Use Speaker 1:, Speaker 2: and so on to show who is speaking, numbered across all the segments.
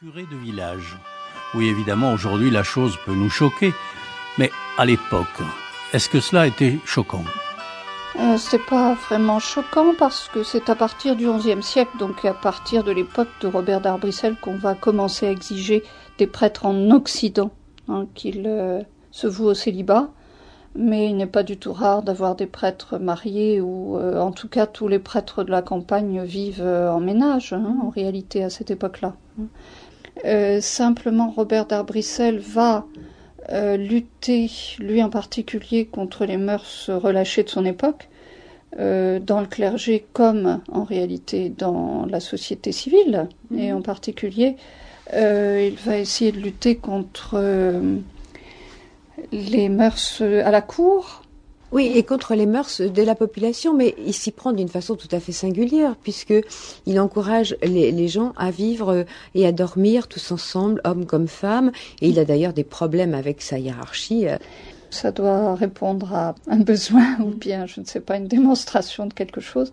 Speaker 1: curé de village. Oui, évidemment, aujourd'hui, la chose peut nous choquer, mais à l'époque, est-ce que cela était choquant?
Speaker 2: Euh, C'est pas vraiment choquant parce que c'est à partir du XIe siècle, donc à partir de l'époque de Robert d'Arbrissel, qu'on va commencer à exiger des prêtres en Occident hein, qu'ils euh, se vouent au célibat. Mais il n'est pas du tout rare d'avoir des prêtres mariés ou euh, en tout cas tous les prêtres de la campagne vivent en ménage hein, en réalité à cette époque-là. Euh, simplement, Robert d'Arbrissel va euh, lutter, lui en particulier, contre les mœurs relâchées de son époque, euh, dans le clergé comme en réalité dans la société civile, et en particulier, il va essayer de lutter contre les mœurs à la cour,
Speaker 3: oui, et contre les mœurs de la population, mais il s'y prend d'une façon tout à fait singulière, puisque il encourage les, gens à vivre et à dormir tous ensemble, hommes comme femmes, et il a d'ailleurs des problèmes avec sa hiérarchie.
Speaker 2: Ça doit répondre à un besoin ou bien, je ne sais pas, une démonstration de quelque chose.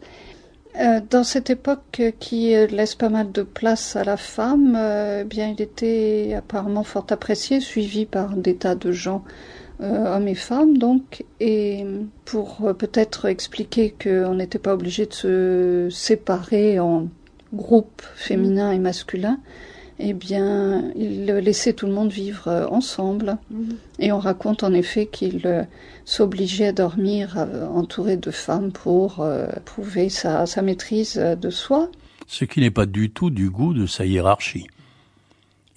Speaker 2: Euh, dans cette époque qui laisse pas mal de place à la femme, euh, eh bien, il était apparemment fort apprécié, suivi par des tas de gens euh, hommes et femmes donc, et pour euh, peut-être expliquer qu'on n'était pas obligé de se séparer en groupes féminins et masculins, eh bien, il laissait tout le monde vivre euh, ensemble. Mhm. Et on raconte en effet qu'il s'obligeait à dormir entouré de femmes pour prouver sa maîtrise de soi.
Speaker 1: Ce qui n'est pas du tout du goût de sa hiérarchie.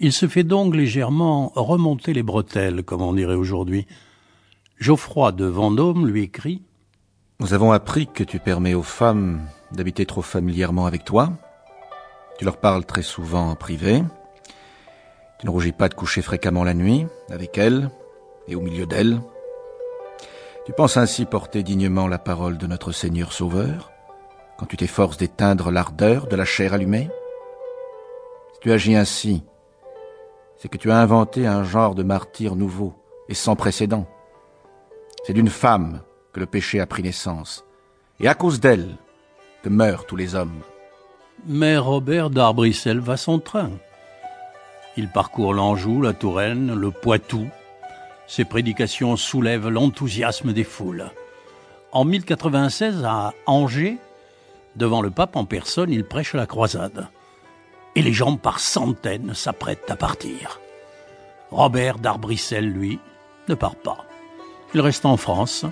Speaker 1: Il se fait donc légèrement remonter les bretelles, comme on dirait aujourd'hui. Geoffroy de Vendôme lui écrit
Speaker 4: Nous avons appris que tu permets aux femmes d'habiter trop familièrement avec toi. Tu leur parles très souvent en privé. Tu ne rougis pas de coucher fréquemment la nuit avec elles et au milieu d'elles. Tu penses ainsi porter dignement la parole de notre Seigneur Sauveur quand tu t'efforces d'éteindre l'ardeur de la chair allumée Si tu agis ainsi, c'est que tu as inventé un genre de martyr nouveau et sans précédent. C'est d'une femme que le péché a pris naissance, et à cause d'elle que meurent tous les hommes.
Speaker 1: Mais Robert d'Arbrissel va son train. Il parcourt l'Anjou, la Touraine, le Poitou. Ses prédications soulèvent l'enthousiasme des foules. En 1096, à Angers, devant le pape en personne, il prêche la croisade et les gens par centaines s'apprêtent à partir. Robert d'Arbrissel, lui, ne part pas. Il reste en France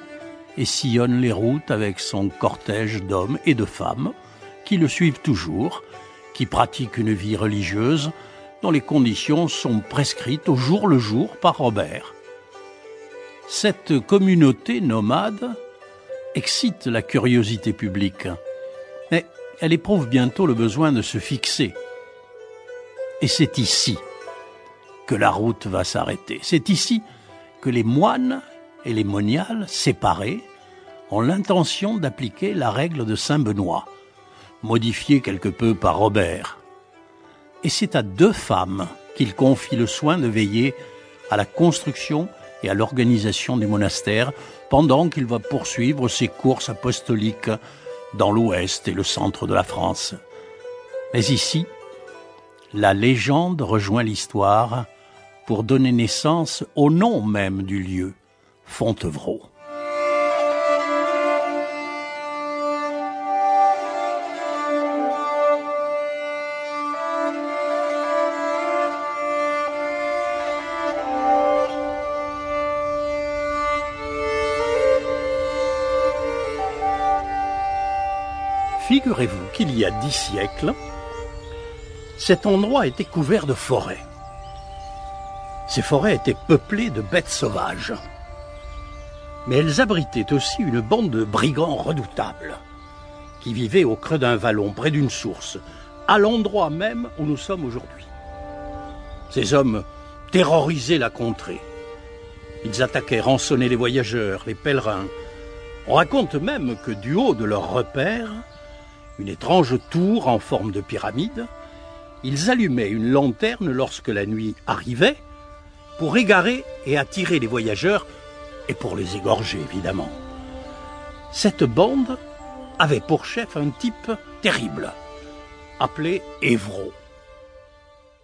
Speaker 1: et sillonne les routes avec son cortège d'hommes et de femmes qui le suivent toujours, qui pratiquent une vie religieuse dont les conditions sont prescrites au jour le jour par Robert. Cette communauté nomade excite la curiosité publique, mais elle éprouve bientôt le besoin de se fixer et c'est ici que la route va s'arrêter. C'est ici que les moines et les moniales, séparés, ont l'intention d'appliquer la règle de Saint Benoît, modifiée quelque peu par Robert. Et c'est à deux femmes qu'il confie le soin de veiller à la construction et à l'organisation du monastère pendant qu'il va poursuivre ses courses apostoliques dans l'ouest et le centre de la France. Mais ici, la légende rejoint l'histoire pour donner naissance au nom même du lieu, Fontevraud. Figurez-vous qu'il y a dix siècles, cet endroit était couvert de forêts. Ces forêts étaient peuplées de bêtes sauvages. Mais elles abritaient aussi une bande de brigands redoutables, qui vivaient au creux d'un vallon, près d'une source, à l'endroit même où nous sommes aujourd'hui. Ces hommes terrorisaient la contrée. Ils attaquaient, rançonnaient les voyageurs, les pèlerins. On raconte même que du haut de leur repère, une étrange tour en forme de pyramide, ils allumaient une lanterne lorsque la nuit arrivait pour égarer et attirer les voyageurs et pour les égorger évidemment. Cette bande avait pour chef un type terrible, appelé Évrault.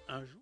Speaker 1: Un jour...